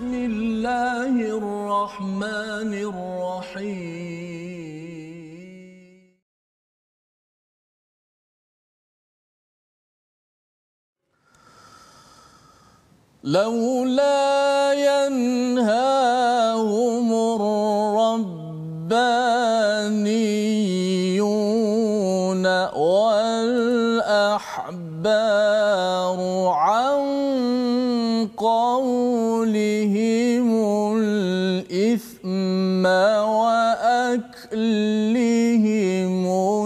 بسم الله الرحمن الرحيم. لولا ينهاهم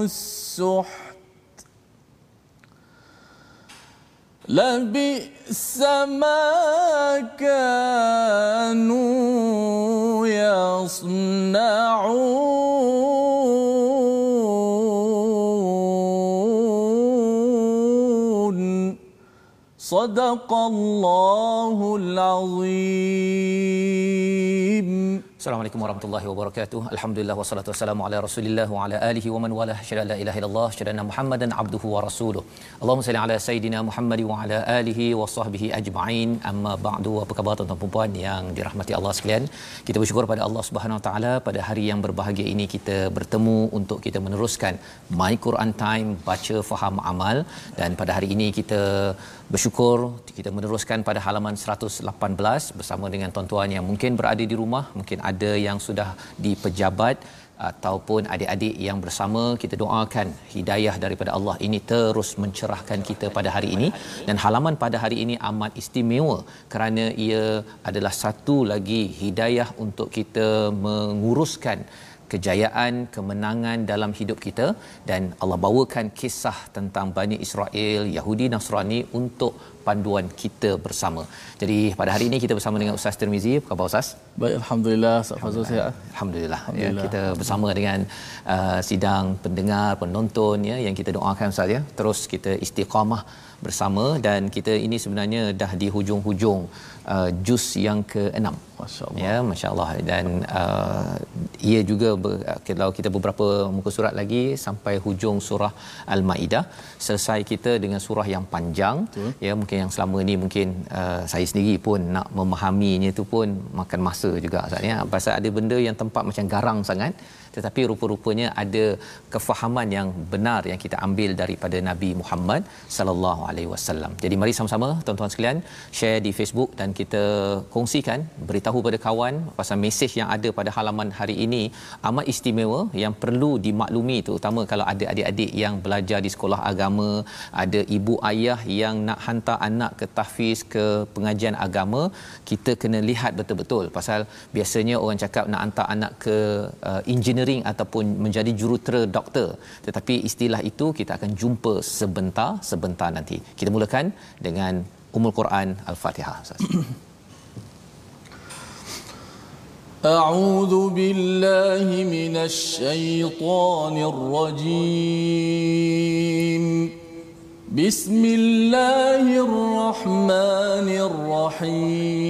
السحت. لبئس ما كانوا يصنعون. صدق الله العظيم. Assalamualaikum warahmatullahi wabarakatuh. Alhamdulillah wassalatu wassalamu ala Rasulillah wa ala alihi wa man wala syada la ilaha illallah syada Muhammadan abduhu wa rasuluh. Allahumma salli ala sayidina Muhammad wa ala alihi wa sahbihi ajma'in. Amma ba'du. Apa khabar tuan-tuan dan puan yang dirahmati Allah sekalian? Kita bersyukur pada Allah Subhanahu wa taala pada hari yang berbahagia ini kita bertemu untuk kita meneruskan My Quran Time baca faham amal dan pada hari ini kita bersyukur kita meneruskan pada halaman 118 bersama dengan tuan-tuan yang mungkin berada di rumah, mungkin ada yang sudah di pejabat ataupun adik-adik yang bersama kita doakan hidayah daripada Allah ini terus mencerahkan kita pada hari ini. Dan halaman pada hari ini amat istimewa kerana ia adalah satu lagi hidayah untuk kita menguruskan kejayaan kemenangan dalam hidup kita dan Allah bawakan kisah tentang Bani Israel Yahudi Nasrani untuk panduan kita bersama. Jadi pada hari ini kita bersama dengan Ustaz Tirmizi. Apa khabar Ustaz? Baik alhamdulillah Ustaz Fazul sihat. Alhamdulillah. Ya, kita bersama dengan uh, sidang pendengar penonton ya yang kita doakan Ustaz ya. Terus kita istiqamah bersama dan kita ini sebenarnya dah di hujung-hujung uh, juz yang ke-6. Masya-Allah. Ya, masya-Allah dan uh, ia juga ber, kalau kita beberapa muka surat lagi sampai hujung surah Al-Maidah selesai kita dengan surah yang panjang Betul. ya mungkin yang selama ni mungkin uh, saya sendiri pun nak memahaminya tu pun makan masa juga Ustaz ya pasal ada benda yang tempat macam garang sangat tetapi rupa-rupanya ada kefahaman yang benar yang kita ambil daripada Nabi Muhammad sallallahu alaihi wasallam. Jadi mari sama-sama tuan-tuan sekalian share di Facebook dan kita kongsikan beritahu pada kawan pasal mesej yang ada pada halaman hari ini amat istimewa yang perlu dimaklumi terutama kalau ada adik-adik yang belajar di sekolah agama, ada ibu ayah yang nak hantar anak ke tahfiz ke pengajian agama, kita kena lihat betul-betul pasal biasanya orang cakap nak hantar anak ke uh, engineering ataupun menjadi jurutera doktor tetapi istilah itu kita akan jumpa sebentar sebentar nanti kita mulakan dengan Ummul Quran Al-Fatihah Ustaz. أعوذ بالله من الشيطان الرجيم بسم الله الرحمن الرحيم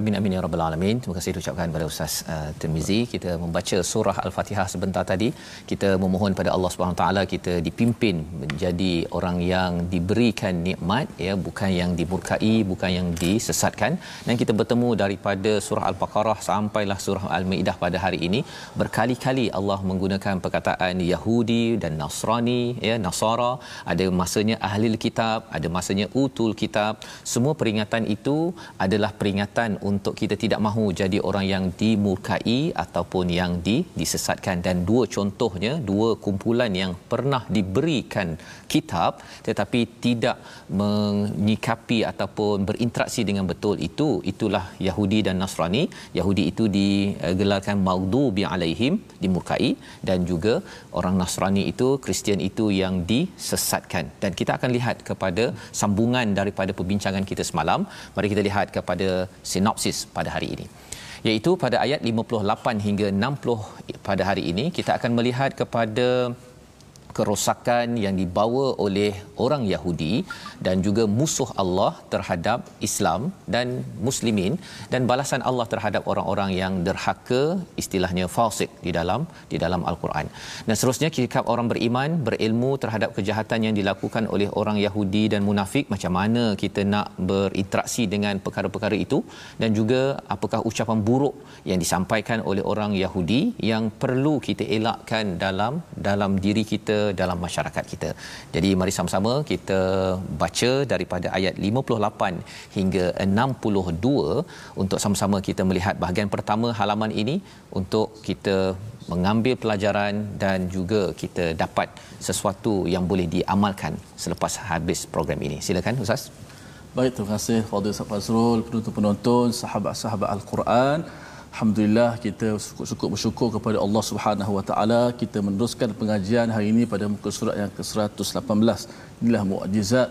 Amin amin ya rabbal alamin. Terima kasih ucapkan kepada Ustaz uh, Tirmizi. Kita membaca surah Al-Fatihah sebentar tadi. Kita memohon pada Allah Subhanahu taala kita dipimpin menjadi orang yang diberikan nikmat ya, bukan yang dimurkai, bukan yang disesatkan. Dan kita bertemu daripada surah Al-Baqarah sampailah surah Al-Maidah pada hari ini. Berkali-kali Allah menggunakan perkataan Yahudi dan Nasrani ya, Nasara, ada masanya ahli kitab, ada masanya utul kitab. Semua peringatan itu adalah peringatan untuk kita tidak mahu jadi orang yang dimurkai ataupun yang di, disesatkan. Dan dua contohnya dua kumpulan yang pernah diberikan kitab tetapi tidak menyikapi ataupun berinteraksi dengan betul itu itulah Yahudi dan Nasrani. Yahudi itu digelarkan maghdubi alaihim dimurkai dan juga orang Nasrani itu Kristian itu yang disesatkan. Dan kita akan lihat kepada sambungan daripada perbincangan kita semalam. Mari kita lihat kepada sinopsis pada hari ini. Iaitu pada ayat 58 hingga 60 pada hari ini kita akan melihat kepada kerosakan yang dibawa oleh orang Yahudi dan juga musuh Allah terhadap Islam dan muslimin dan balasan Allah terhadap orang-orang yang derhaka istilahnya fasik di dalam di dalam al-Quran. Dan seterusnya sikap orang beriman berilmu terhadap kejahatan yang dilakukan oleh orang Yahudi dan munafik macam mana kita nak berinteraksi dengan perkara-perkara itu dan juga apakah ucapan buruk yang disampaikan oleh orang Yahudi yang perlu kita elakkan dalam dalam diri kita dalam masyarakat kita. Jadi mari sama-sama kita baca daripada ayat 58 hingga 62 untuk sama-sama kita melihat bahagian pertama halaman ini untuk kita mengambil pelajaran dan juga kita dapat sesuatu yang boleh diamalkan selepas habis program ini. Silakan Ustaz. Baik, terima kasih Fadil Ustaz Fazrul, penonton-penonton, sahabat-sahabat Al-Quran. Alhamdulillah kita syukur bersyukur kepada Allah Subhanahu Wa Taala kita meneruskan pengajian hari ini pada muka surat yang ke-118. Inilah mukjizat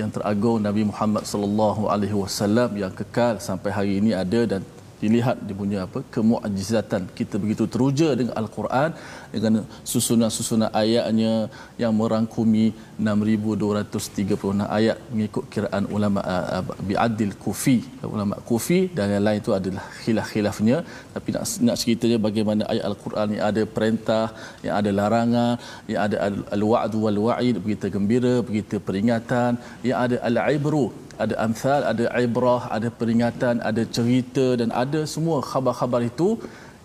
yang teragung Nabi Muhammad sallallahu alaihi wasallam yang kekal sampai hari ini ada dan dilihat dia punya apa kemukjizatan kita begitu teruja dengan al-Quran dengan susunan-susunan ayatnya yang merangkumi 6236 ayat mengikut kiraan ulama uh, bi'adil kufi. Ulama kufi dan yang lain itu adalah khilaf-khilafnya. Tapi nak nak ceritanya bagaimana ayat al-Quran yang ada perintah yang ada larangan yang ada al-wa'd wal wa'id berita gembira berita peringatan yang ada al-ibru ada amsal, ada ibrah, ada peringatan, ada cerita dan ada semua khabar-khabar itu.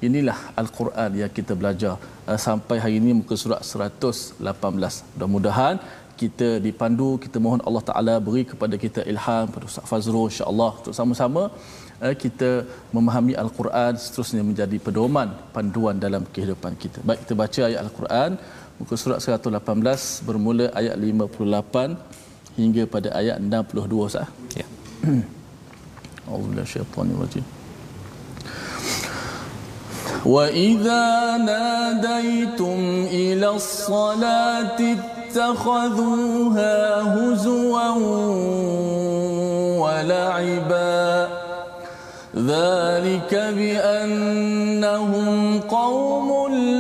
Inilah Al-Quran yang kita belajar uh, sampai hari ini muka surat 118. Mudah-mudahan kita dipandu, kita mohon Allah Taala beri kepada kita ilham pada Ustaz Fazrul insya-Allah untuk sama-sama uh, kita memahami Al-Quran seterusnya menjadi pedoman panduan dalam kehidupan kita. Baik kita baca ayat Al-Quran muka surat 118 bermula ayat 58 hingga pada ayat 62 sah. Ya. Allah syaitan ini وإذا ناديتم إلى الصلاة اتخذوها هزوا ولعبا ذلك بأنهم قوم لا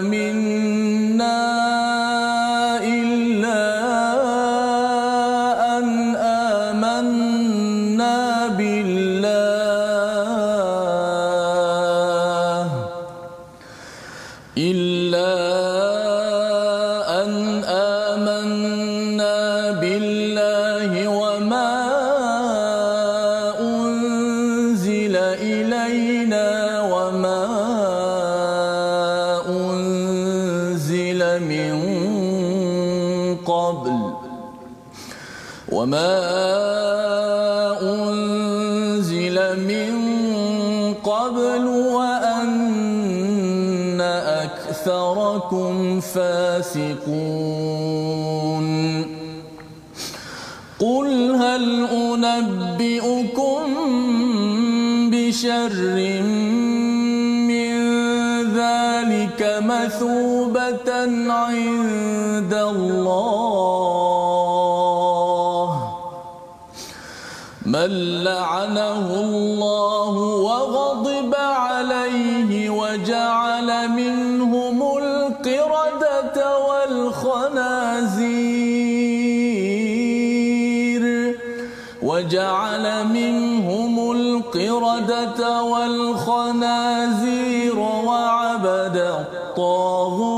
منا إلا أن آمنا بالله. إلا أن آمنا فاسقون. قل هل أنبئكم بشر من ذلك مثوبة عند الله؟ من لعنه الله القردة والخنازير وعبد الطاغوت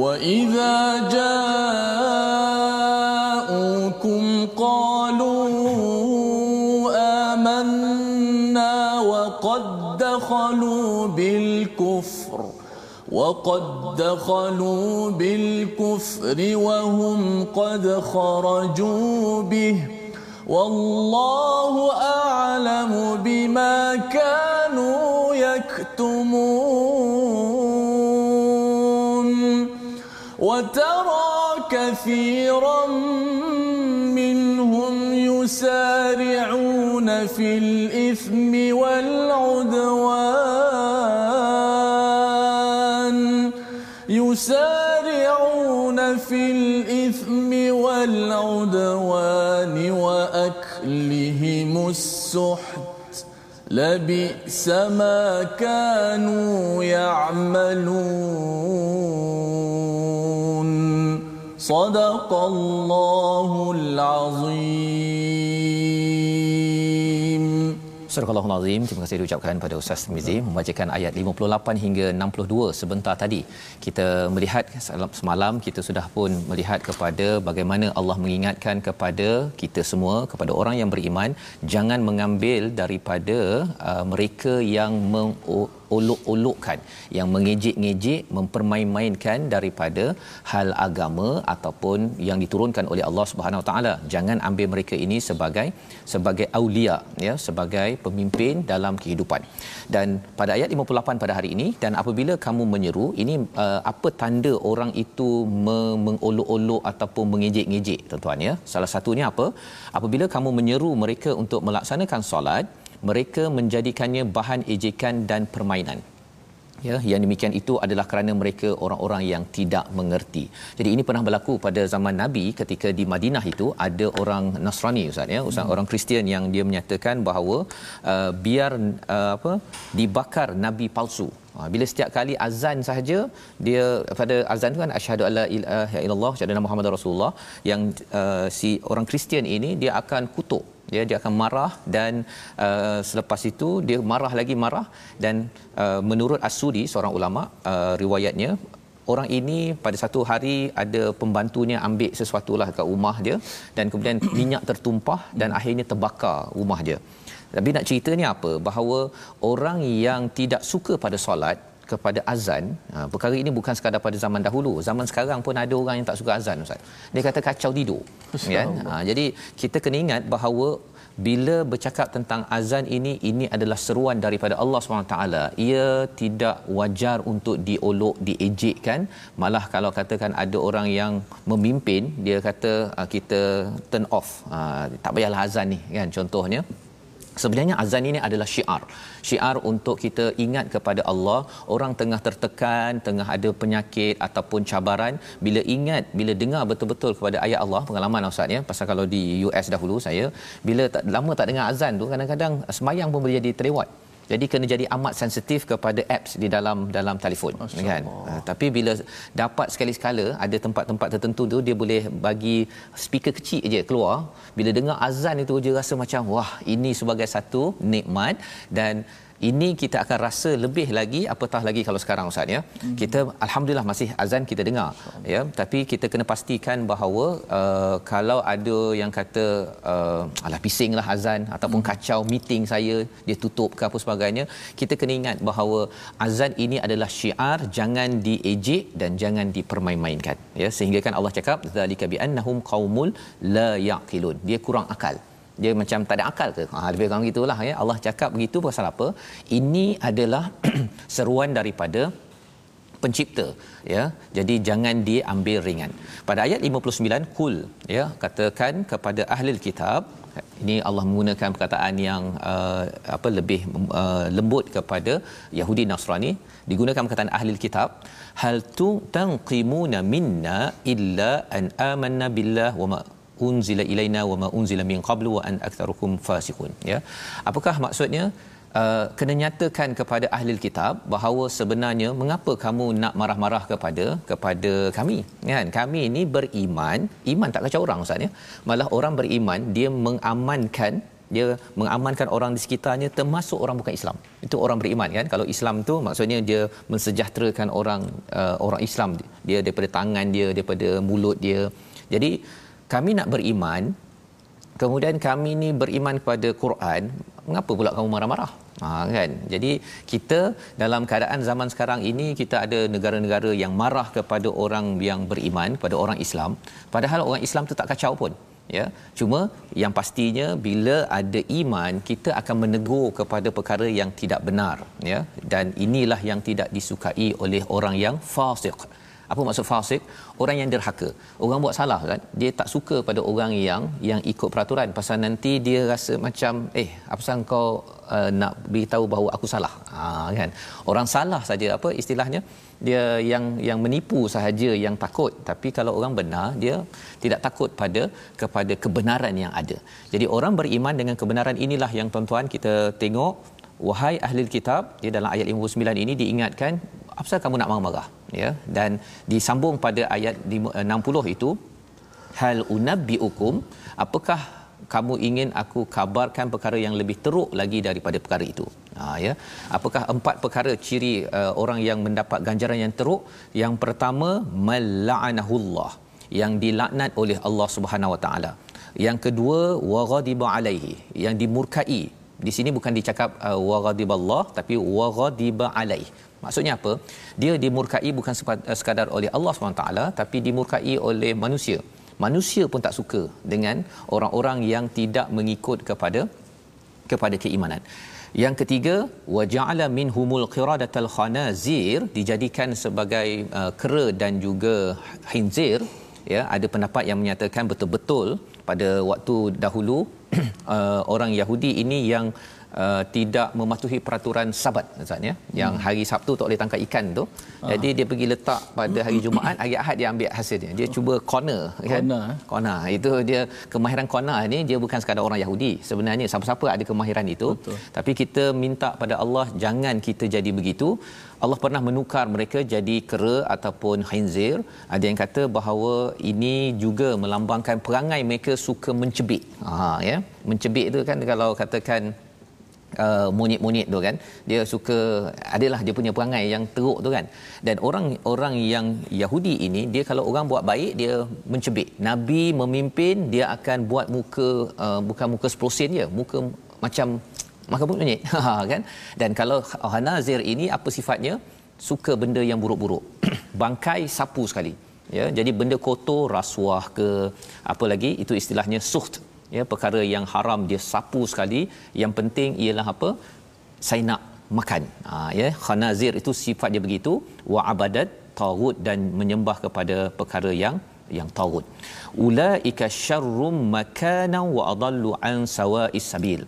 وإذا جاءوكم قالوا آمنا وقد دخلوا بالكفر وقد دخلوا بالكفر وهم قد خرجوا به. والله أعلم بما كانوا وترى كثيرا منهم يسارعون في الإثم والعدوان. يسارعون في الإثم والعدوان وأكلهم السحت. لبئس ما كانوا يعملون. صدق الله العظيم Surah Al-Azim, terima kasih diucapkan pada Ustaz Mizi membacakan ayat 58 hingga 62 sebentar tadi. Kita melihat semalam kita sudah pun melihat kepada bagaimana Allah mengingatkan kepada kita semua kepada orang yang beriman jangan mengambil daripada uh, mereka yang mengolok-olokkan yang mengejek-ngejek mempermain-mainkan daripada hal agama ataupun yang diturunkan oleh Allah Subhanahu Taala. Jangan ambil mereka ini sebagai sebagai aulia ya sebagai pemimpin dalam kehidupan. Dan pada ayat 58 pada hari ini dan apabila kamu menyeru ini uh, apa tanda orang itu me- mengolok-olok ataupun mengejek-ngejek tuan-tuan ya? Salah satunya apa? Apabila kamu menyeru mereka untuk melaksanakan solat mereka menjadikannya bahan ejekan dan permainan ya yang demikian itu adalah kerana mereka orang-orang yang tidak mengerti. Jadi ini pernah berlaku pada zaman Nabi ketika di Madinah itu ada orang Nasrani ustaz ya, ustaz hmm. orang Kristian yang dia menyatakan bahawa uh, biar uh, apa dibakar nabi palsu. Ha, bila setiap kali azan sahaja dia pada azan tu kan asyhadu alla ilaha illallah asyhadu Muhammad rasulullah yang uh, si orang Kristian ini dia akan kutuk dia dia akan marah dan uh, selepas itu dia marah lagi marah dan uh, menurut As-Sudi seorang ulama uh, riwayatnya orang ini pada satu hari ada pembantunya ambil sesuatu lah kat rumah dia dan kemudian minyak tertumpah dan akhirnya terbakar rumah dia. Tapi nak ceritanya apa? Bahawa orang yang tidak suka pada solat kepada azan. Ha, perkara ini bukan sekadar pada zaman dahulu. Zaman sekarang pun ada orang yang tak suka azan ustaz. Dia kata kacau tidur. Kan ha, jadi kita kena ingat bahawa bila bercakap tentang azan ini ini adalah seruan daripada Allah SWT ia tidak wajar untuk diolok diejekkan. Malah kalau katakan ada orang yang memimpin dia kata uh, kita turn off. Uh, tak payahlah azan ni kan contohnya Sebenarnya azan ini adalah syiar. Syiar untuk kita ingat kepada Allah, orang tengah tertekan, tengah ada penyakit ataupun cabaran, bila ingat, bila dengar betul-betul kepada ayat Allah, pengalaman Ustaz ya, pasal kalau di US dahulu saya, bila tak, lama tak dengar azan tu kadang-kadang semayang pun boleh jadi terlewat jadi kena jadi amat sensitif kepada apps di dalam dalam telefon Masya kan? Uh, tapi bila dapat sekali sekala ada tempat-tempat tertentu tu dia boleh bagi speaker kecil je keluar. Bila dengar azan itu je rasa macam wah ini sebagai satu nikmat dan ini kita akan rasa lebih lagi apatah lagi kalau sekarang ustaz ya. Hmm. kita alhamdulillah masih azan kita dengar ya. Tapi kita kena pastikan bahawa uh, kalau ada yang kata uh, alah bisinglah azan ataupun hmm. kacau meeting saya dia tutup ke apa sebagainya kita kena ingat bahawa azan ini adalah syiar jangan diejek dan jangan dipermain-mainkan ya. Sehingga kan Allah cakap zalika bi annahum qaumul la yaqilun. Dia kurang akal dia macam tak ada akal ke? Ha lebih kurang gitulah ya. Allah cakap begitu pasal apa? Ini adalah seruan daripada pencipta ya. Jadi jangan diambil ringan. Pada ayat 59 kul ya katakan kepada ahli kitab ini Allah menggunakan perkataan yang uh, apa lebih uh, lembut kepada Yahudi Nasrani. Digunakan perkataan ahli kitab hal tu tanqimuna minna illa an amanna billah wa ma unzila ilaina wa ma unzila min qablu wa an aktsarukum fasiqun. Ya. Apakah maksudnya? Uh, kena nyatakan kepada ahli kitab bahawa sebenarnya mengapa kamu nak marah-marah kepada kepada kami? Kan? Kami ini beriman iman tak kacau orang ustaz ya. Malah orang beriman dia mengamankan dia mengamankan orang di sekitarnya termasuk orang bukan Islam. Itu orang beriman kan. Kalau Islam tu maksudnya dia mensejahterakan orang uh, orang Islam. Dia daripada tangan dia, daripada mulut dia. Jadi kami nak beriman kemudian kami ni beriman kepada Quran mengapa pula kamu marah-marah? Ha kan? Jadi kita dalam keadaan zaman sekarang ini kita ada negara-negara yang marah kepada orang yang beriman kepada orang Islam. Padahal orang Islam tu tak kacau pun ya. Cuma yang pastinya bila ada iman kita akan menegur kepada perkara yang tidak benar ya. Dan inilah yang tidak disukai oleh orang yang fasik apa maksud fasik? Orang yang derhaka. Orang buat salah kan? Dia tak suka pada orang yang yang ikut peraturan. Pasal nanti dia rasa macam eh apa sah kau uh, nak beritahu bahawa aku salah? Ha kan? Orang salah saja apa istilahnya? Dia yang yang menipu sahaja yang takut. Tapi kalau orang benar dia tidak takut pada kepada kebenaran yang ada. Jadi orang beriman dengan kebenaran inilah yang tuan-tuan kita tengok wahai ahli kitab dia dalam ayat 59 ini diingatkan apa kamu nak marah-marah ya dan disambung pada ayat 60 itu hal unabbiukum apakah kamu ingin aku kabarkan perkara yang lebih teruk lagi daripada perkara itu? Ha ya. Apakah empat perkara ciri uh, orang yang mendapat ganjaran yang teruk? Yang pertama mal'anahullah yang dilaknat oleh Allah Subhanahu Wa Taala. Yang kedua waghadiba alaihi yang dimurkai di sini bukan dicakap uh, waghadiballah tapi waghadiba alaihi Maksudnya apa? Dia dimurkai bukan eh, sekadar oleh Allah SWT tapi dimurkai oleh manusia. Manusia pun tak suka dengan orang-orang yang tidak mengikut kepada kepada keimanan. Yang ketiga, waja'ala minhumul qiradatal khanazir dijadikan sebagai uh, kera dan juga khinzir ya ada pendapat yang menyatakan betul-betul pada waktu dahulu uh, orang Yahudi ini yang uh, tidak mematuhi peraturan sabat Ustaz ya yang hmm. hari Sabtu tak boleh tangkap ikan tu uh. jadi dia pergi letak pada hari Jumaat hari Ahad dia ambil hasilnya dia cuba corner kan corner eh? corner itu dia kemahiran corner ni dia bukan sekadar orang Yahudi sebenarnya siapa-siapa ada kemahiran itu Betul. tapi kita minta pada Allah jangan kita jadi begitu Allah pernah menukar mereka jadi kera ataupun khinzir. Ada yang kata bahawa ini juga melambangkan perangai mereka suka mencebik ha ya. Mencebik itu kan kalau katakan uh, monyet-monyet tu kan dia suka adalah dia punya perangai yang teruk tu kan. Dan orang orang yang Yahudi ini dia kalau orang buat baik dia mencebik nabi memimpin dia akan buat muka uh, bukan muka 10 sen je muka macam maka monyet ha, kan? Dan kalau Hanazir ini apa sifatnya? Suka benda yang buruk-buruk. Bangkai sapu sekali. Ya jadi benda kotor rasuah ke apa lagi? Itu istilahnya suht. Ya perkara yang haram dia sapu sekali. Yang penting ialah apa? Saya nak makan. Ha, ya khanazir itu sifat dia begitu. Wa abadat tagut dan menyembah kepada perkara yang yang tagut ulaika syarrum makana wa adallu an sawa'is sabil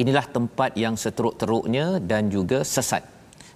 inilah tempat yang seteruk-teruknya dan juga sesat.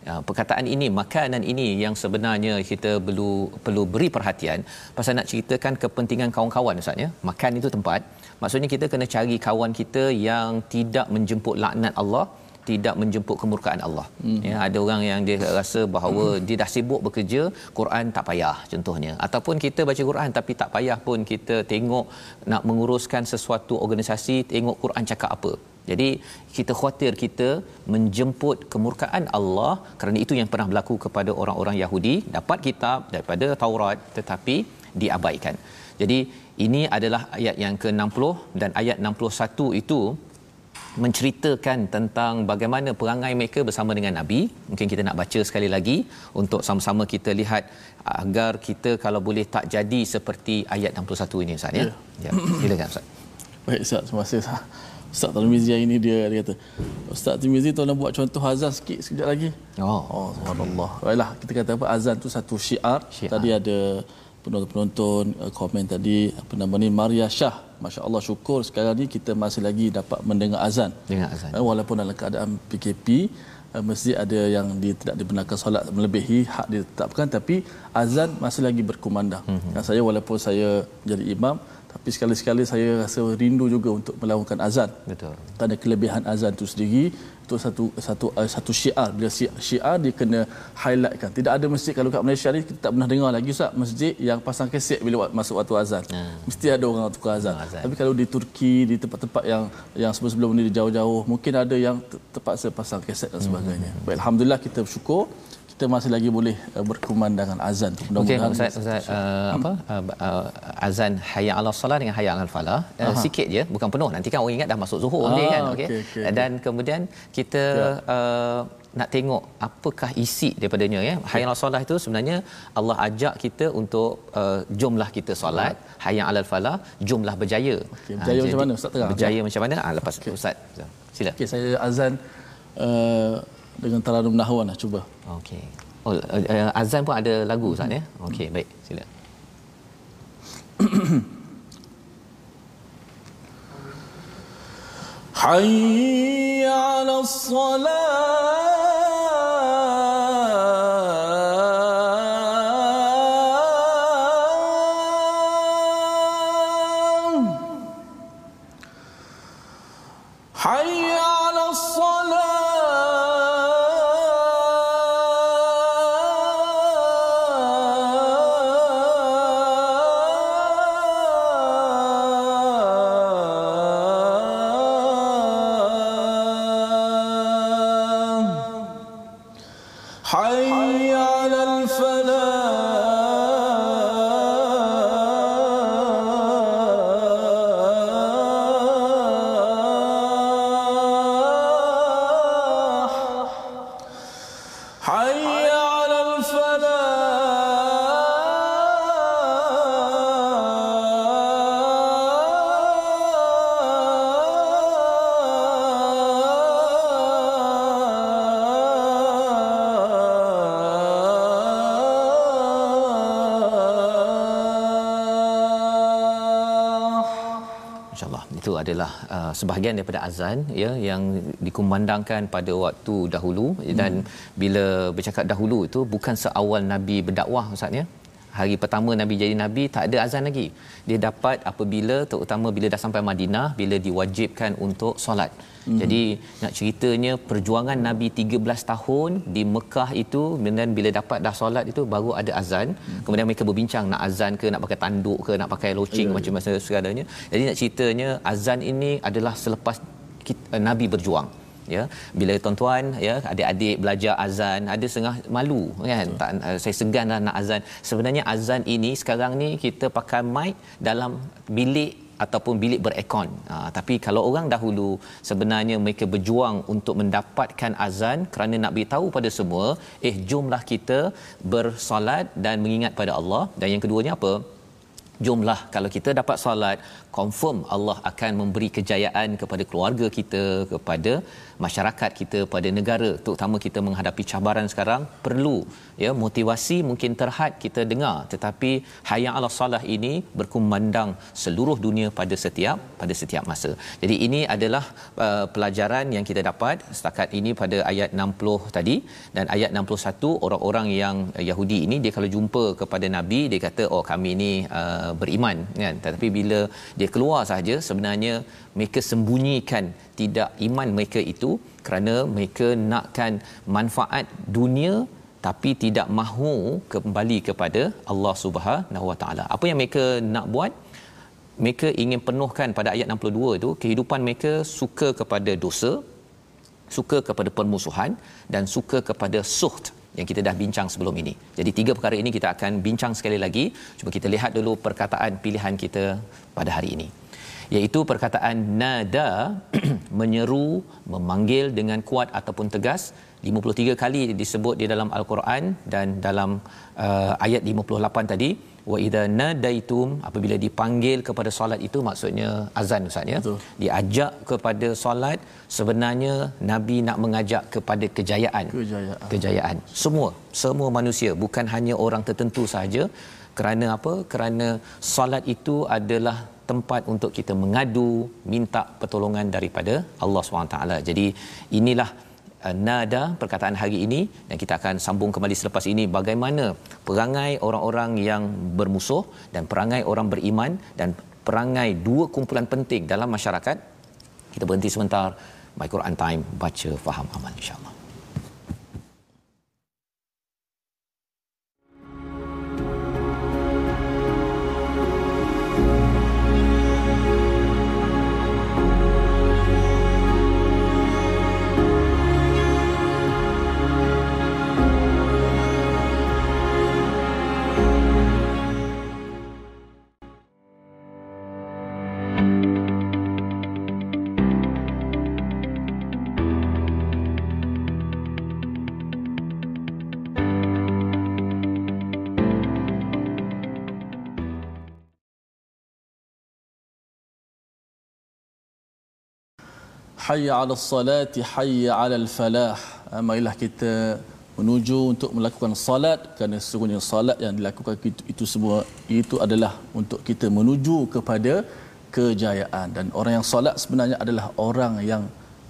Ya, perkataan ini makanan ini yang sebenarnya kita perlu perlu beri perhatian pasal nak ceritakan kepentingan kawan-kawan ustaz ya. Makan itu tempat. Maksudnya kita kena cari kawan kita yang tidak menjemput laknat Allah tidak menjemput kemurkaan Allah. Hmm. Ya, ada orang yang dia rasa bahawa hmm. dia dah sibuk bekerja, Quran tak payah contohnya. Ataupun kita baca Quran tapi tak payah pun kita tengok nak menguruskan sesuatu organisasi, tengok Quran cakap apa. Jadi kita khawatir kita menjemput kemurkaan Allah kerana itu yang pernah berlaku kepada orang-orang Yahudi dapat kitab daripada Taurat tetapi diabaikan. Jadi ini adalah ayat yang ke-60 dan ayat 61 itu menceritakan tentang bagaimana perangai mereka bersama dengan Nabi. Mungkin kita nak baca sekali lagi untuk sama-sama kita lihat agar kita kalau boleh tak jadi seperti ayat 61 ini Ustaz ya. Ya, ya silakan Ustaz. Baik Ustaz, terima kasih Ustaz. Ustaz Tarmizi yang ini dia dia kata Ustaz Tarmizi tolong buat contoh azan sikit sekejap lagi. Oh. Oh subhanallah. Baiklah kita kata apa azan tu satu syiar. Syiar. Tadi ada penonton-penonton uh, komen tadi apa nama ni Maria Shah. Masya-Allah syukur sekarang ni kita masih lagi dapat mendengar azan. Dengar azan. Eh, walaupun dalam keadaan PKP eh, masjid ada yang dia tidak dibenarkan solat melebihi hak ditetapkan tapi azan masih lagi berkumandang. Mm-hmm. Dan saya walaupun saya jadi imam tapi sekali-sekali saya rasa rindu juga untuk melakukan azan. Betul. Kerana kelebihan azan itu sendiri itu satu satu uh, satu syiar bila syiar, dia kena highlightkan. Tidak ada masjid kalau kat Malaysia ni kita tak pernah dengar lagi Ustaz masjid yang pasang kaset bila masuk waktu azan. Hmm. Mesti ada orang tukar azan. Tukar azan. Tapi kalau di Turki di tempat-tempat yang yang sebelum-sebelum ni jauh-jauh mungkin ada yang ter- terpaksa pasang kaset dan sebagainya. Hmm. Baik alhamdulillah kita bersyukur kita masih lagi boleh uh, berkumandangkan azan tu. Okey Ustaz Ustaz uh, apa uh, uh, azan hayya ala salat dengan hayya ala falah uh, sikit je bukan penuh. Nanti kan orang ingat dah masuk zuhur Ah, ni kan okey? okey, okey, dan kemudian kita uh, nak tengok apakah isi daripadanya ya? Hayya ala salat itu sebenarnya Allah ajak kita untuk uh, jumlah kita solat hayya ala falah jumlah berjaya. Okey, berjaya Ah, macam mana, Ustaz Terang? berjaya macam mana? Ah lepas Ustaz sila. Okey saya azan uh, dengan taranum nahwan lah cuba. okey oh uh, azan pun ada lagu Ustaz ya okey baik sila حي على الصلاة itu adalah uh, sebahagian daripada azan ya yang dikumandangkan pada waktu dahulu. Dan bila bercakap dahulu itu bukan seawal nabi berdakwah ustaz ya hari pertama nabi jadi nabi tak ada azan lagi. Dia dapat apabila terutama bila dah sampai Madinah bila diwajibkan untuk solat. Hmm. jadi nak ceritanya perjuangan nabi 13 tahun di Mekah itu dan bila dapat dah solat itu baru ada azan. Hmm. kemudian mereka berbincang nak azan ke nak pakai tanduk ke nak pakai loceng Ya, macam-macam segalanya. Jadi nak ceritanya azan ini adalah selepas kita, nabi berjuang ya bila tuan-tuan ya adik-adik belajar azan ada setengah malu kan tak uh, saya seganlah nak azan sebenarnya azan ini sekarang ni kita pakai mic dalam bilik ataupun bilik berekon. Ha, tapi kalau orang dahulu sebenarnya mereka berjuang untuk mendapatkan azan kerana nak beritahu pada semua, eh jomlah kita bersolat dan mengingat pada Allah. Dan yang keduanya apa? Jomlah kalau kita dapat solat, confirm Allah akan memberi kejayaan kepada keluarga kita, kepada masyarakat kita, pada negara, terutama kita menghadapi cabaran sekarang perlu ya motivasi mungkin terhad kita dengar. Tetapi hayya ala salah ini berkumandang seluruh dunia pada setiap pada setiap masa. Jadi ini adalah uh, pelajaran yang kita dapat setakat ini pada ayat 60 tadi. Dan ayat 61 orang-orang yang Yahudi ini dia kalau jumpa kepada nabi dia kata oh kami ini uh, beriman. Kan? Tetapi bila dia keluar saja sebenarnya mereka sembunyikan tidak iman mereka itu kerana mereka nakkan manfaat dunia tapi tidak mahu kembali kepada Allah Subhanahu Wa Taala. Apa yang mereka nak buat? Mereka ingin penuhkan pada ayat 62 itu kehidupan mereka suka kepada dosa, suka kepada permusuhan dan suka kepada suht yang kita dah bincang sebelum ini. Jadi tiga perkara ini kita akan bincang sekali lagi. Cuba kita lihat dulu perkataan pilihan kita pada hari ini. Iaitu perkataan nada menyeru memanggil dengan kuat ataupun tegas. 53 kali disebut di dalam al-Quran dan dalam uh, ayat 58 tadi. Wa idza nadaitum apabila dipanggil kepada solat itu maksudnya azan ustaz ya. Betul. diajak kepada solat sebenarnya nabi nak mengajak kepada kejayaan. Kejayaan. Kejayaan. Semua semua manusia bukan hanya orang tertentu sahaja. Kerana apa? Kerana solat itu adalah tempat untuk kita mengadu minta pertolongan daripada Allah SWT. Jadi inilah uh, nada perkataan hari ini dan kita akan sambung kembali selepas ini bagaimana perangai orang-orang yang bermusuh dan perangai orang beriman dan perangai dua kumpulan penting dalam masyarakat. Kita berhenti sebentar. My Quran Time baca faham amal insya-Allah. Hayya 'ala salati hayya 'ala falah ah, marilah kita menuju untuk melakukan salat kerana sesungguhnya salat yang dilakukan itu, itu semua itu adalah untuk kita menuju kepada kejayaan. Dan orang yang salat sebenarnya adalah orang yang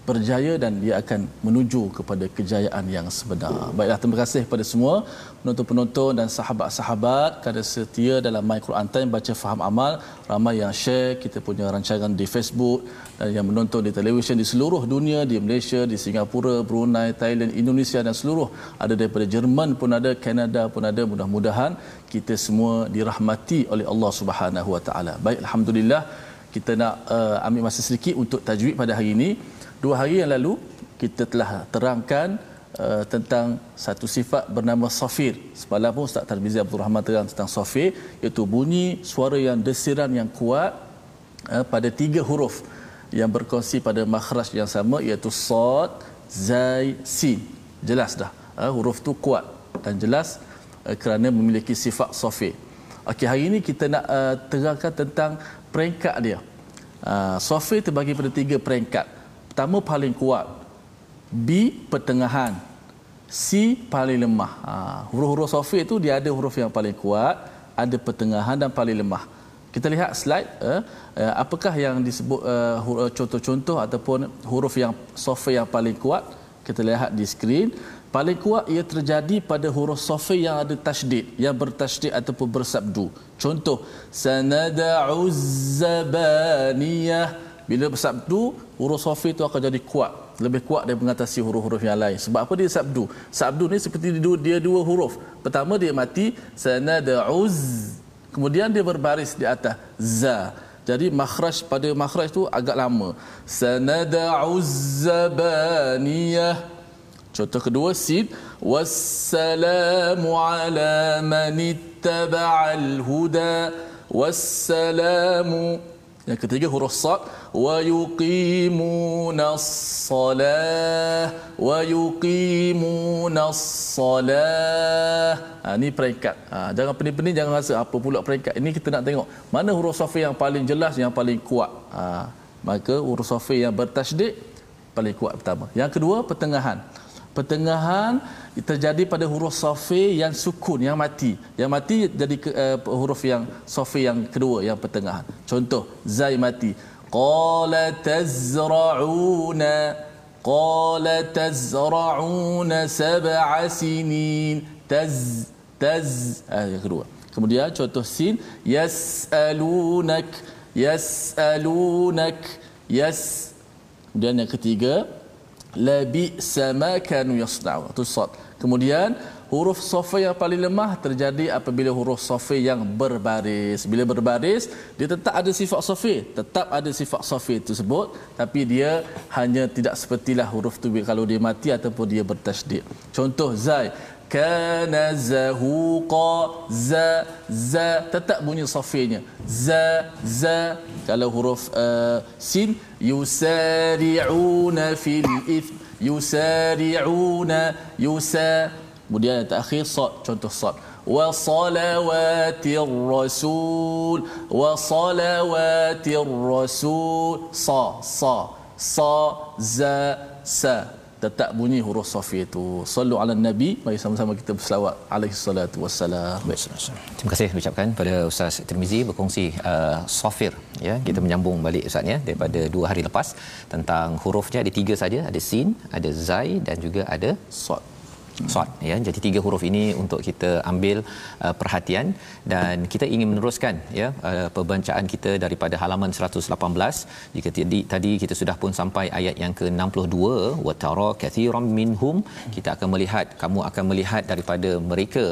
berjaya dan dia akan menuju kepada kejayaan yang sebenar. Baiklah terima kasih kepada semua penonton-penonton dan sahabat-sahabat kerana setia dalam My Quran Time baca faham amal. Ramai yang share kita punya rancangan di Facebook dan yang menonton di televisyen di seluruh dunia di Malaysia, di Singapura, Brunei, Thailand, Indonesia dan seluruh ada daripada Jerman pun ada, Kanada pun ada. Mudah-mudahan kita semua dirahmati oleh Allah Subhanahu Wa Taala. Baik alhamdulillah kita nak uh, ambil masa sedikit untuk tajwid pada hari ini. Dua hari yang lalu kita telah terangkan uh, tentang satu sifat bernama safir. Semalam pun Ustaz Tarmizi Abdul Rahman terang tentang safir iaitu bunyi suara yang desiran yang kuat uh, pada tiga huruf yang berkongsi pada makhraj yang sama iaitu sad, zai, sin. Jelas dah. Uh, huruf tu kuat dan jelas uh, kerana memiliki sifat safir. Okey hari ini kita nak uh, terangkan tentang peringkat dia. Uh, safir terbagi pada tiga peringkat pertama paling kuat B pertengahan C paling lemah. Ha, huruf-huruf sofir itu dia ada huruf yang paling kuat ada pertengahan dan paling lemah. Kita lihat slide eh, eh, apakah yang disebut eh, eh contoh-contoh ataupun huruf yang sofir yang paling kuat? Kita lihat di skrin. Paling kuat ia terjadi pada huruf sofir yang ada tasydid yang bertasydid ataupun bersabdu. Contoh sanada'uz zabaniyah bila bersabdu huruf sofi itu akan jadi kuat. Lebih kuat daripada mengatasi huruf-huruf yang lain. Sebab apa dia sabdu sabdu ni seperti dia dua, dia dua huruf. Pertama dia mati sanad'uz. Kemudian dia berbaris di atas za. Jadi makhraj pada makhraj tu agak lama. Sanad'uz zabaniyah contoh kedua sin. Wassalamu ala man ittaba'al huda wassalamu. Yang ketiga huruf sad salah wa yuqimunas salah. Ha ni peringkat. Ha, jangan pening-pening jangan rasa apa pula peringkat. Ini kita nak tengok mana huruf safi yang paling jelas yang paling kuat. Ha, maka huruf safi yang bertasydid paling kuat pertama. Yang kedua pertengahan. Pertengahan terjadi pada huruf safi yang sukun yang mati yang mati jadi uh, huruf yang safi yang kedua yang pertengahan contoh zai mati tazrauna sab'a sinin taz taz uh, yang kedua. Kemudian contoh sin yasalunak yasalunak yas kemudian yang ketiga labi sama kanu yasna'u tu sad Kemudian huruf sofa yang paling lemah terjadi apabila huruf sofa yang berbaris. Bila berbaris, dia tetap ada sifat sofa, tetap ada sifat sofa tersebut, tapi dia hanya tidak sepertilah huruf tu kalau dia mati ataupun dia bertasydid. Contoh zai, kana zahuqa za za tetap bunyi safinya za za kalau huruf uh, sin yusari'una fil ith yusari'una yusa kemudian yang terakhir sad contoh sad wa salawatir rasul. Wa salawatir rasul. Sa sa sa za sa. Tetap bunyi huruf safi itu. Sallu ala nabi, mari sama-sama kita berselawat. Alaihi salatu wassalam. Terima kasih ucapkan pada Ustaz Tirmizi berkongsi uh, safir ya. Kita menyambung balik Ustaz ya daripada dua hari lepas tentang hurufnya. Ada tiga saja, ada sin, ada zai dan juga ada sad. Sad ya. Jadi tiga huruf ini untuk kita ambil uh, perhatian dan kita ingin meneruskan ya uh, pembacaan kita daripada halaman 118. Jika tadi tadi kita sudah pun sampai ayat yang ke-62 wa tara kathiran minhum kita akan melihat kamu akan melihat daripada mereka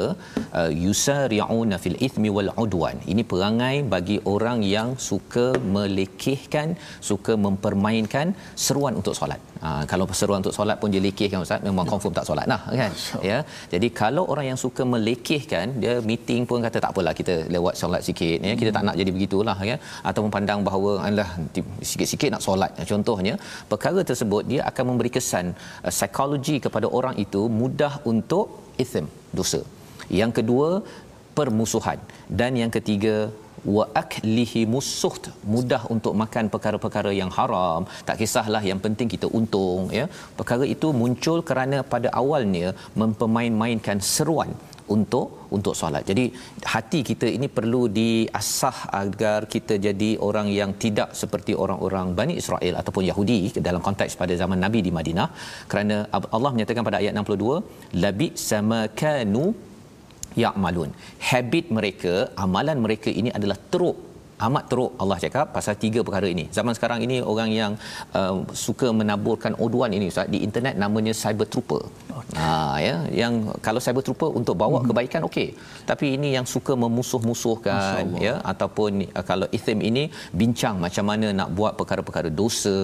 uh, yusari'una fil ithmi wal udwan. Ini perangai bagi orang yang suka melekehkan, suka mempermainkan seruan untuk solat. Ha, kalau seruan untuk solat pun dia lekehkan ustaz. Memang confirm tak solat. Lah kan? Ya. Jadi kalau orang yang suka melekehkan dia meeting pun kata tak apalah kita lewat solat sikit. Ya kita tak nak jadi begitulah ya. Ataupun pandang bahawa alah sikit-sikit nak solat. Contohnya perkara tersebut dia akan memberi kesan uh, psikologi kepada orang itu mudah untuk ithm dosa. Yang kedua permusuhan. Dan yang ketiga wa aklihi musuht mudah untuk makan perkara-perkara yang haram. Tak kisahlah yang penting kita untung ya. Perkara itu muncul kerana pada awalnya mempermain-mainkan seruan untuk untuk solat. Jadi hati kita ini perlu diasah agar kita jadi orang yang tidak seperti orang-orang Bani Israel ataupun Yahudi dalam konteks pada zaman Nabi di Madinah. Kerana Allah menyatakan pada ayat 62 labi sama kanu ya'malun. Habit mereka amalan mereka ini adalah teruk amat teruk Allah cakap pasal tiga perkara ini. Zaman sekarang ini orang yang uh, suka menaburkan oduan ini ustaz. Di internet namanya cyber trooper. Ha ya. Yang kalau cyber trooper untuk bawa mm-hmm. kebaikan okey. Tapi ini yang suka memusuh-musuhkan ya. Ataupun uh, kalau ithm ini bincang macam mana nak buat perkara-perkara dosa.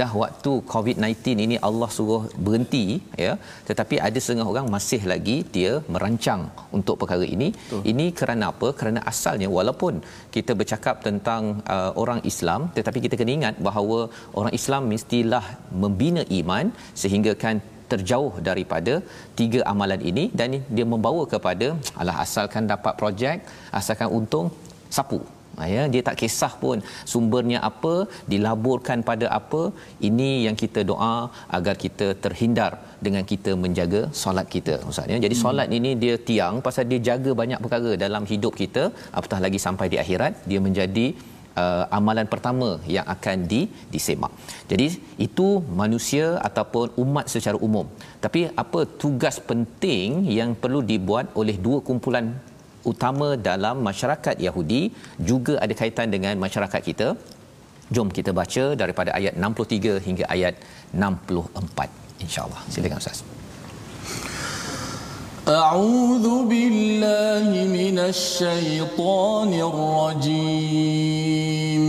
Dah waktu covid-19 ini Allah suruh berhenti ya. Tetapi ada setengah orang masih lagi dia merancang untuk perkara ini. Betul. ini kerana apa? Kerana asalnya walaupun kita bercakap tentang uh, orang Islam tetapi kita kena ingat bahawa orang Islam mestilah membina iman sehingga kan terjauh daripada tiga amalan ini dan dia membawa kepada alah asalkan dapat projek asalkan untung sapu. Ha, ya dia tak kisah pun sumbernya apa dilaburkan pada apa. Ini yang kita doa agar kita terhindar dengan kita menjaga solat kita ustaz ya. Jadi hmm. solat ini dia tiang pasal dia jaga banyak perkara dalam hidup kita. Apatah lagi sampai di akhirat dia menjadi uh, amalan pertama yang akan di disemak. Jadi itu manusia ataupun umat secara umum. Tapi apa tugas penting yang perlu dibuat oleh dua kumpulan utama dalam masyarakat Yahudi juga ada kaitan dengan masyarakat kita. Jom kita baca daripada ayat 63 hingga ayat 64 insya-Allah. Silakan Ustaz. أعوذ بالله من الشيطان الرجيم.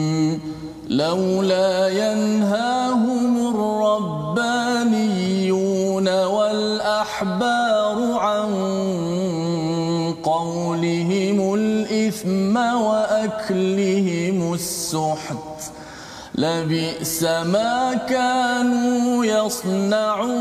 لولا ينهاهم الربانيون والأحبار عن الإثم وأكلهم السحت لبئس ما كانوا يصنعون.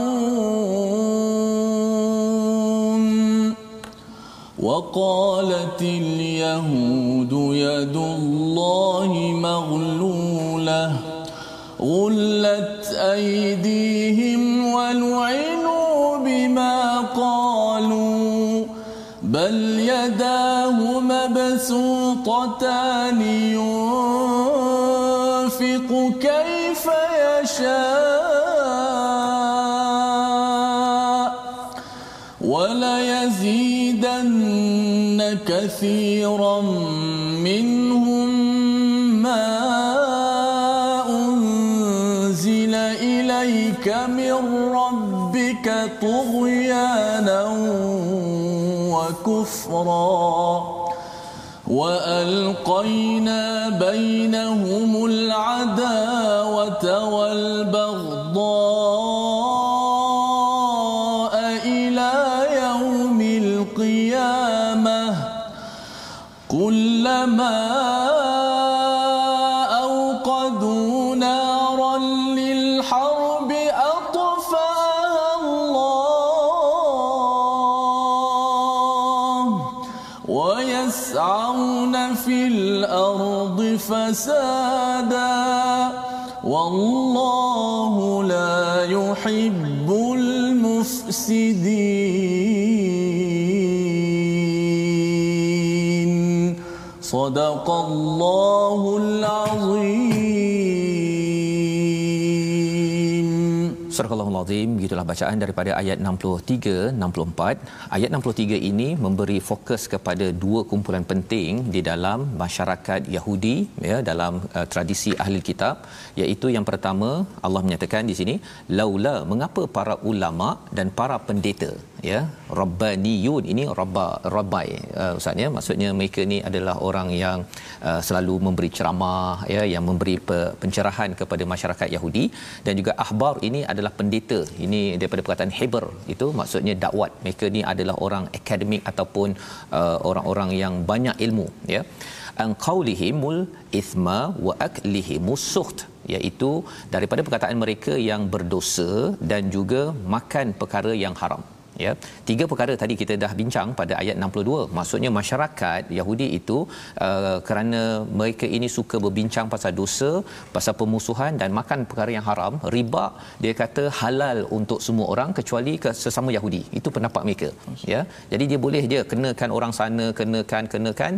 وقالت اليهود يد الله مغلولة غلت أيديهم ولعنوا بما قالوا بل يداه مبسوطتان ينفق كثيرا منهم ما أنزل إليك من ربك طغيانا كفرا وألقينا بينهم العداوه وما الله Azim begitulah bacaan daripada ayat 63 64 ayat 63 ini memberi fokus kepada dua kumpulan penting di dalam masyarakat Yahudi ya dalam uh, tradisi ahli kitab. Iaitu yang pertama Allah menyatakan di sini laula mengapa para ulama dan para pendeta ya rabbaniyun ini rabba rabbai uh, ustaz ya maksudnya mereka ni adalah orang yang uh, selalu memberi ceramah ya yang memberi pencerahan kepada masyarakat Yahudi. Dan juga ahbar ini adalah pendeta ini daripada perkataan hiber itu maksudnya dakwat. Mereka ni adalah orang akademik ataupun uh, orang-orang yang banyak ilmu ya. An qaulihimul ithma wa aklihimus suht iaitu daripada perkataan mereka yang berdosa dan juga makan perkara yang haram ya. Tiga perkara tadi kita dah bincang pada ayat 62 maksudnya masyarakat Yahudi itu uh, kerana mereka ini suka berbincang pasal dosa pasal pemusuhan dan makan perkara yang haram riba dia kata halal untuk semua orang kecuali ke sesama Yahudi. Itu pendapat mereka. Ya. Jadi dia boleh dia kenakan orang sana kenakan kenakan.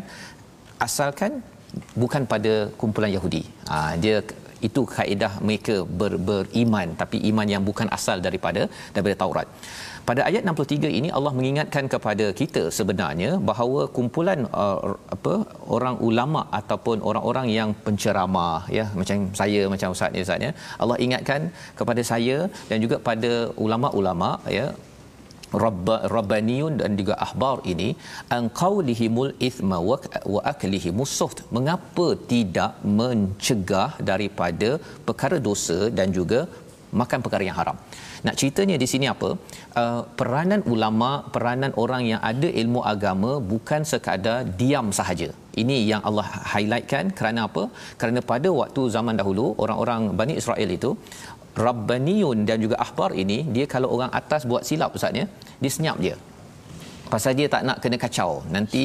Asalkan bukan pada kumpulan Yahudi. Ha, dia itu kaedah mereka ber, beriman tapi iman yang bukan asal daripada daripada Taurat pada ayat 63 ini Allah mengingatkan kepada kita sebenarnya bahawa kumpulan uh, apa orang ulama ataupun orang-orang yang penceramah ya macam saya macam ustaz ni ustaz ya Allah ingatkan kepada saya dan juga pada ulama-ulama ya rabbaniyun dan juga ahbar ini an qaulihimul ithma wa aklihimus suht. Mengapa tidak mencegah daripada perkara dosa dan juga makan perkara yang haram nak ceritanya di sini apa? Uh, peranan ulama, peranan orang yang ada ilmu agama bukan sekadar diam sahaja. Ini yang Allah highlightkan kerana apa? Kerana pada waktu zaman dahulu orang-orang Bani Israel itu Rabbaniyun dan juga Ahbar ini dia kalau orang atas buat silap ustaznya dia senyap dia pasal dia tak nak kena kacau nanti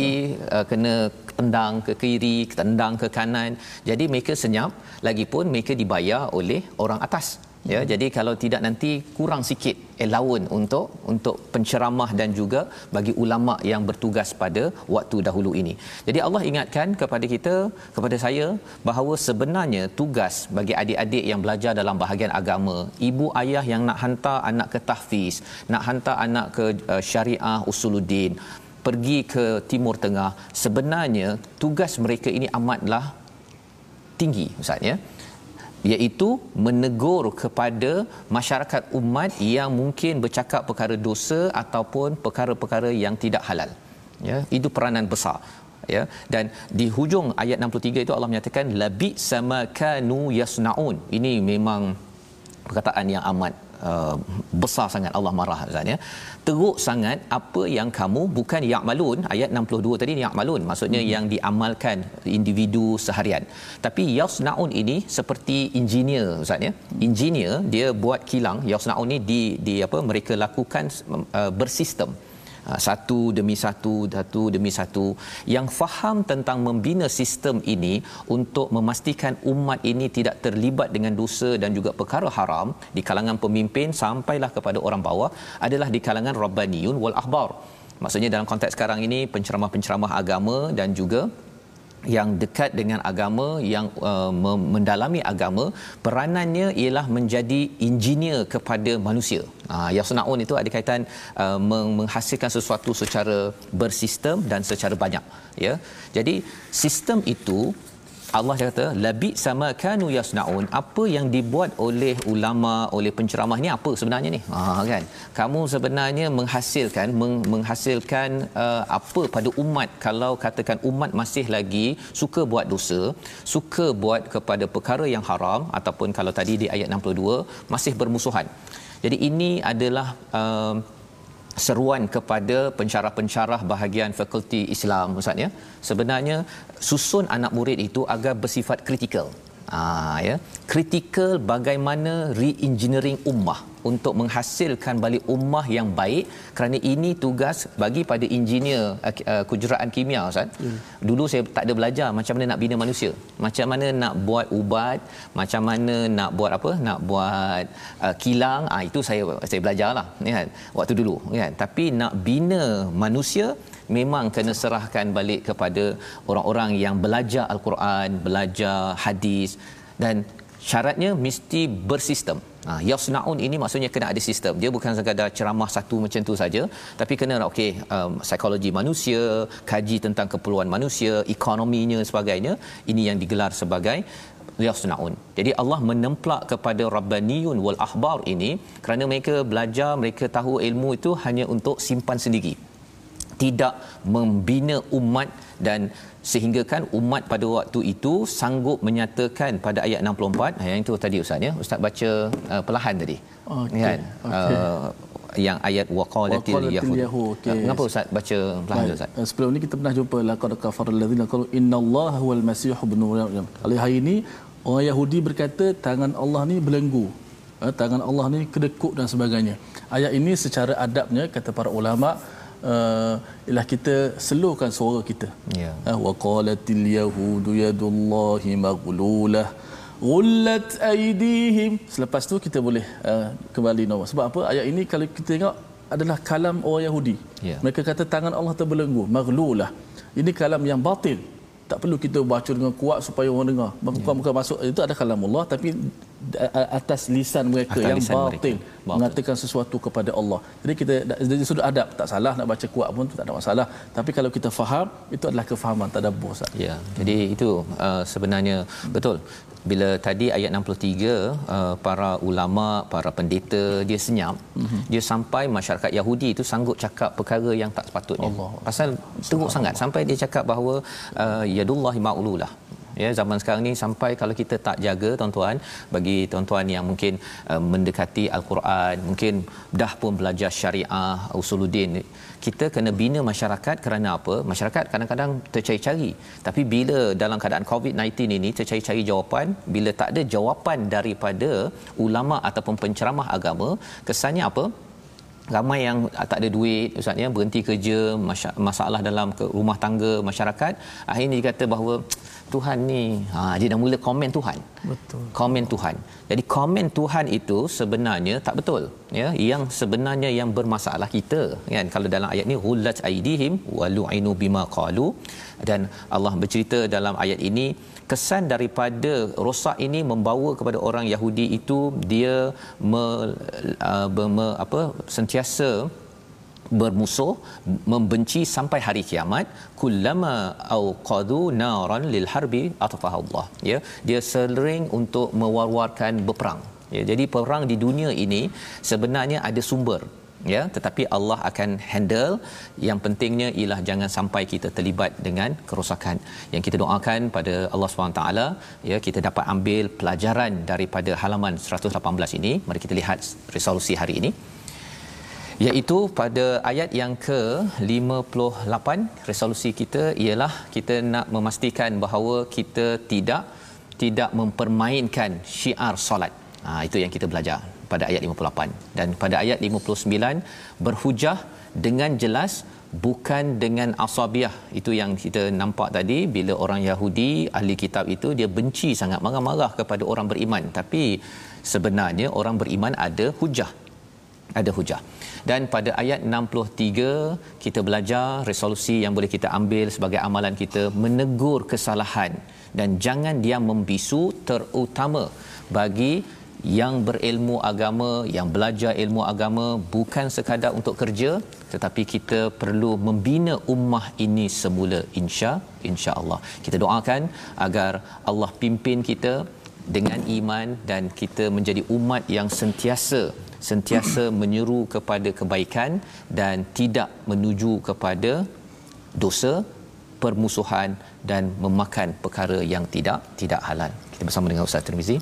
uh, kena tendang ke kiri tendang ke kanan jadi mereka senyap lagipun mereka dibayar oleh orang atas ya jadi kalau tidak nanti kurang sikit allowance untuk untuk penceramah dan juga bagi ulama yang bertugas pada waktu dahulu ini. Jadi Allah ingatkan kepada kita kepada saya bahawa sebenarnya tugas bagi adik-adik yang belajar dalam bahagian agama ibu ayah yang nak hantar anak ke tahfiz nak hantar anak ke uh, syariah usuluddin pergi ke timur tengah sebenarnya tugas mereka ini amatlah tinggi ustaz ya iaitu menegur kepada masyarakat umat yang mungkin bercakap perkara dosa ataupun perkara-perkara yang tidak halal. Ya itu peranan besar. Ya dan di hujung ayat 63 itu Allah menyatakan labi sama kanu yasnaun. Ini memang perkataan yang amat uh, besar sangat Allah marah Ustaz ya. Teruk sangat apa yang kamu bukan ya'malun ayat 62 tadi ya'malun maksudnya hmm. yang diamalkan individu seharian. Tapi yasnaun ini seperti engineer Ustaz ya. Engineer dia buat kilang yasnaun ni di di apa mereka lakukan uh, bersistem satu demi satu satu demi satu. Yang faham tentang membina sistem ini untuk memastikan umat ini tidak terlibat dengan dosa dan juga perkara haram di kalangan pemimpin sampailah kepada orang bawah adalah di kalangan rabbaniyun wal ahbar maksudnya dalam konteks sekarang ini penceramah-penceramah agama dan juga yang dekat dengan agama yang uh, mendalami agama peranannya ialah menjadi engineer kepada manusia. Ah uh, yasnaun itu ada kaitan uh, menghasilkan sesuatu secara bersistem dan secara banyak ya. Jadi sistem itu Allah kata labi sama kanu yasnaun. Apa yang dibuat oleh ulama oleh penceramah ni apa sebenarnya ni? Ha kan? Kamu sebenarnya menghasilkan meng, menghasilkan uh, apa pada umat. Kalau katakan umat masih lagi suka buat dosa suka buat kepada perkara yang haram ataupun kalau tadi di ayat 62 masih bermusuhan. Jadi ini adalah uh, seruan kepada pencarah-pencarah bahagian fakulti Islam Ustaz ya. Sebenarnya susun anak murid itu agar bersifat kritikal. Ah ya, kritikal bagaimana re-engineering ummah untuk menghasilkan balik ummah yang baik kerana ini tugas bagi pada engineer uh, kejuruteraan kimia Ustaz. Hmm. Dulu saya tak ada belajar macam mana nak bina manusia. Macam mana nak buat ubat, macam mana nak buat apa? Nak buat uh, kilang. Ah itu saya saya belajarlah ya kan waktu dulu kan. Tapi nak bina manusia memang kena serahkan balik kepada orang-orang yang belajar al-Quran, belajar hadis dan syaratnya mesti bersistem. Ha, yasnaun ini maksudnya kena ada sistem. Dia bukan sekadar ceramah satu macam tu saja, tapi kena okey um, psikologi manusia, kaji tentang keperluan manusia, ekonominya sebagainya. Ini yang digelar sebagai yasnaun. Jadi Allah menemplak kepada rabbaniyun wal ahbar ini kerana mereka belajar, mereka tahu ilmu itu hanya untuk simpan sendiri. Tidak membina umat dan sehingga kan umat pada waktu itu sanggup menyatakan pada ayat 64 yang itu tadi ustaz ya ustaz baca uh, perlahan tadi okay. kan okay. Uh, yang ayat waqalatil yahud okay. kenapa ustaz baca perlahan Baik. ustaz uh, sebelum ni kita pernah jumpa laqad kafara allazina qalu innallaha huwal masih ibnu maryam hari ini orang yahudi berkata tangan Allah ni belenggu uh, tangan Allah ni kedekut dan sebagainya ayat ini secara adabnya kata para ulama uh, ialah kita slowkan suara kita. Ya. Uh, wa qalatil yahudu yadullahi maghlulah ghullat aydihim. Selepas tu kita boleh uh, kembali normal. Sebab apa? Ayat ini kalau kita tengok adalah kalam orang Yahudi. Ya. Mereka kata tangan Allah terbelenggu, maghlulah. Ini kalam yang batil. Tak perlu kita baca dengan kuat supaya orang dengar. Bukan-bukan ya. masuk itu ada kalam Allah tapi atas lisan mereka atas yang lisan batil mereka. mengatakan sesuatu kepada Allah. Jadi kita dari sudut adab tak salah nak baca kuat pun tak ada masalah. Tapi kalau kita faham itu adalah kefahaman tadabbur. Ya. Jadi itu uh, sebenarnya betul. Bila tadi ayat 63 uh, para ulama, para pendeta dia senyap, mm-hmm. dia sampai masyarakat Yahudi itu sanggup cakap perkara yang tak sepatutnya. Allah. Pasal teruk sangat sampai dia cakap bahawa uh, yadullahi ma'ululah ya zaman sekarang ni sampai kalau kita tak jaga tuan-tuan bagi tuan-tuan yang mungkin uh, mendekati al-Quran mungkin dah pun belajar syariah usuluddin kita kena bina masyarakat kerana apa? Masyarakat kadang-kadang tercari-cari. Tapi bila dalam keadaan COVID-19 ini tercari-cari jawapan bila tak ada jawapan daripada ulama ataupun penceramah agama kesannya apa ramai yang tak ada duit ustaz ya berhenti kerja masalah dalam rumah tangga masyarakat. Akhirnya dikata bahawa Tuhan ni ha dia dah mula komen Tuhan. Betul. Komen Tuhan. Jadi komen Tuhan itu sebenarnya tak betul ya. Yang sebenarnya yang bermasalah kita kan. Kalau dalam ayat ni hullat aidihim walu'inu bima qalu dan Allah bercerita dalam ayat ini kesan daripada rosak ini membawa kepada orang Yahudi itu dia me, uh, me, apa sentiasa bermusuh membenci sampai hari kiamat. Kullama au qadu naran lil harbi atafah Allah ya dia sering untuk mewar-warkan berperang. Ya jadi perang di dunia ini sebenarnya ada sumber ya tetapi Allah akan handle. Yang pentingnya ialah jangan sampai kita terlibat dengan kerosakan. Yang kita doakan pada Allah SWT ya kita dapat ambil pelajaran daripada halaman 118 ini. Mari kita lihat resolusi hari ini. Iaitu pada ayat yang ke-58 resolusi kita ialah kita nak memastikan bahawa kita tidak tidak mempermainkan syiar solat. Ha, itu yang kita belajar pada ayat 58 dan pada ayat 59 berhujah dengan jelas bukan dengan asabiah. Itu yang kita nampak tadi bila orang Yahudi ahli kitab itu dia benci sangat marah-marah kepada orang beriman. Tapi sebenarnya orang beriman ada hujah. Ada hujah. Dan pada ayat 63 kita belajar resolusi yang boleh kita ambil sebagai amalan kita menegur kesalahan. Dan jangan dia membisu terutama bagi yang berilmu agama, yang belajar ilmu agama bukan sekadar untuk kerja tetapi kita perlu membina ummah ini semula insya insya-Allah. Kita doakan agar Allah pimpin kita dengan iman dan kita menjadi umat yang sentiasa sentiasa menyeru kepada kebaikan dan tidak menuju kepada dosa permusuhan dan memakan perkara yang tidak tidak halal. Kita bersama dengan Ustaz Tirmizi.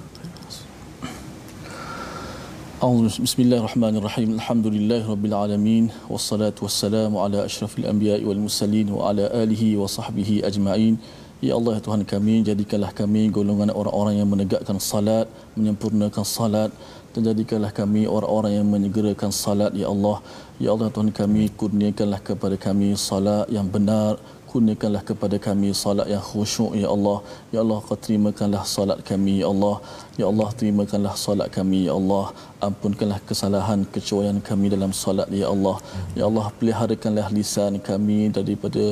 Bismillahirrahmanirrahim. Alhamdulillahirabbil alamin wassalatu wassalamu ala asyrafil anbiya'i wal mursalin wa ala alihi wa sahbihi ajma'in. Ya Allah ya Tuhan kami jadikanlah kami golongan orang-orang yang menegakkan salat, menyempurnakan salat dan jadikanlah kami orang-orang yang menyegerakan salat ya Allah. Ya Allah ya Tuhan kami kurniakanlah kepada kami salat yang benar, kurniakanlah kepada kami salat yang khusyuk ya Allah. Ya Allah kau terimakanlah salat kami ya Allah. Ya Allah terimakanlah salat kami ya Allah. Ampunkanlah kesalahan kecuaian kami dalam salat ya Allah. Ya Allah peliharakanlah lisan kami daripada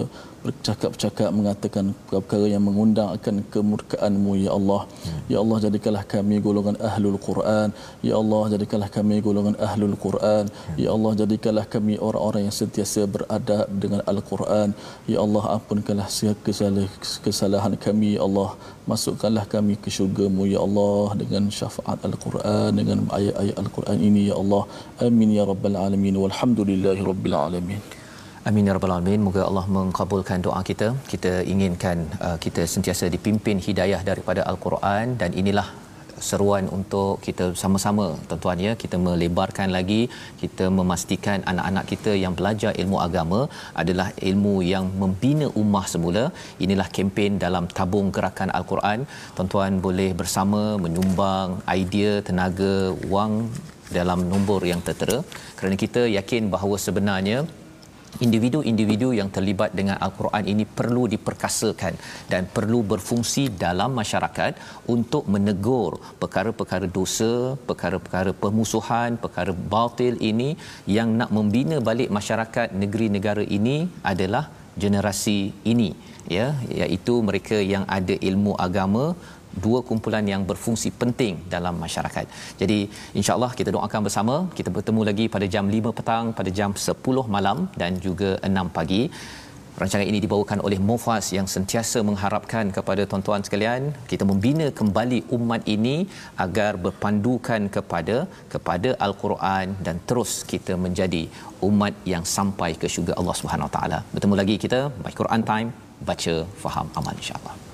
bercakap-cakap mengatakan perkara yang mengundang akan kemurkaanmu ya Allah. Ya Allah jadikanlah kami golongan ahlul Quran. Ya Allah jadikanlah kami golongan ahlul Quran. Ya Allah jadikanlah kami orang-orang yang sentiasa beradab dengan al-Quran. Ya Allah ampunkanlah segala kesalahan kami ya Allah. Masukkanlah kami ke syurga-Mu ya Allah dengan syafaat al-Quran dengan ayat-ayat al-Quran ini ya Allah. Amin ya rabbal alamin. Walhamdulillahi rabbil alamin Amin ya rabbal alamin. Moga Allah mengkabulkan doa kita. Kita inginkan uh, kita sentiasa dipimpin hidayah daripada al-Quran dan inilah seruan untuk kita sama-sama tuan-tuan ya kita melebarkan lagi kita memastikan anak-anak kita yang belajar ilmu agama adalah ilmu yang membina ummah semula inilah kempen dalam tabung gerakan al-Quran tuan-tuan boleh bersama menyumbang idea tenaga wang dalam nombor yang tertera kerana kita yakin bahawa sebenarnya individu-individu yang terlibat dengan al-Quran ini perlu diperkasakan dan perlu berfungsi dalam masyarakat untuk menegur perkara-perkara dosa, perkara-perkara pemusuhan, perkara batil ini yang nak membina balik masyarakat negeri negara ini adalah generasi ini ya. Iaitu mereka yang ada ilmu agama dua kumpulan yang berfungsi penting dalam masyarakat. Jadi insya-Allah kita doakan bersama. Kita bertemu lagi pada jam 5 petang, pada jam 10 malam dan juga 6 pagi. Rancangan ini dibawakan oleh Mufas yang sentiasa mengharapkan kepada tuan-tuan sekalian kita membina kembali umat ini agar berpandukan kepada kepada al-Quran dan terus kita menjadi umat yang sampai ke syurga Allah Subhanahu Wa Taala. Bertemu lagi kita by Quran Time baca faham amal insya-Allah.